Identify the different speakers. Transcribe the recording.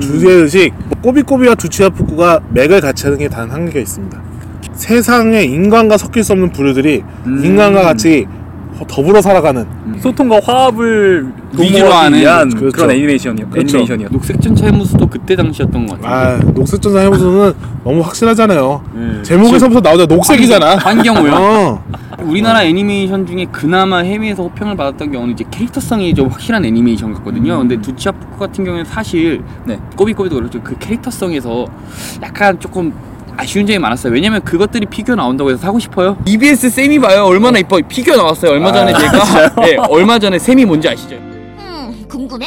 Speaker 1: 주제의식 꼬비꼬비와 두치아프쿠가 맥을 같이 하는 게 단 한계가 있습니다 세상에 인간과 섞일 수 없는 부류들이
Speaker 2: 음.
Speaker 1: 인간과 같이 더불어 살아가는
Speaker 3: 소통과 화합을
Speaker 2: 위기로 하는
Speaker 3: 위한
Speaker 1: 그렇죠.
Speaker 3: 그런 애니메이션이요.
Speaker 1: 그렇죠.
Speaker 2: 녹색전차 해무수도 그때 당시였던 것 같아요.
Speaker 1: 아 녹색전사 해무소는 너무 확실하잖아요
Speaker 2: 네.
Speaker 1: 제목에서부터 나오자 녹색이잖아
Speaker 2: 환경오염.
Speaker 1: 어.
Speaker 2: 우리나라 애니메이션 중에 그나마 해외에서 호평을 받았던 경우는 이제 캐릭터성이 좀 확실한 애니메이션 같거든요. 근데 두치아프쿠 같은 경우는 사실
Speaker 3: 네.
Speaker 2: 꼬비꼬비도 그렇죠. 그 캐릭터성에서 약간 조금 아쉬운 점이 많았어요. 왜냐면 그것들이 피규어 나온다고 해서 사고 싶어요. EBS 쌤이 봐요. 얼마나 이뻐. 피규어 나왔어요. 얼마 전에 제가. 네, 얼마 전에 쌤이 뭔지 아시죠?
Speaker 4: 음, 궁금해?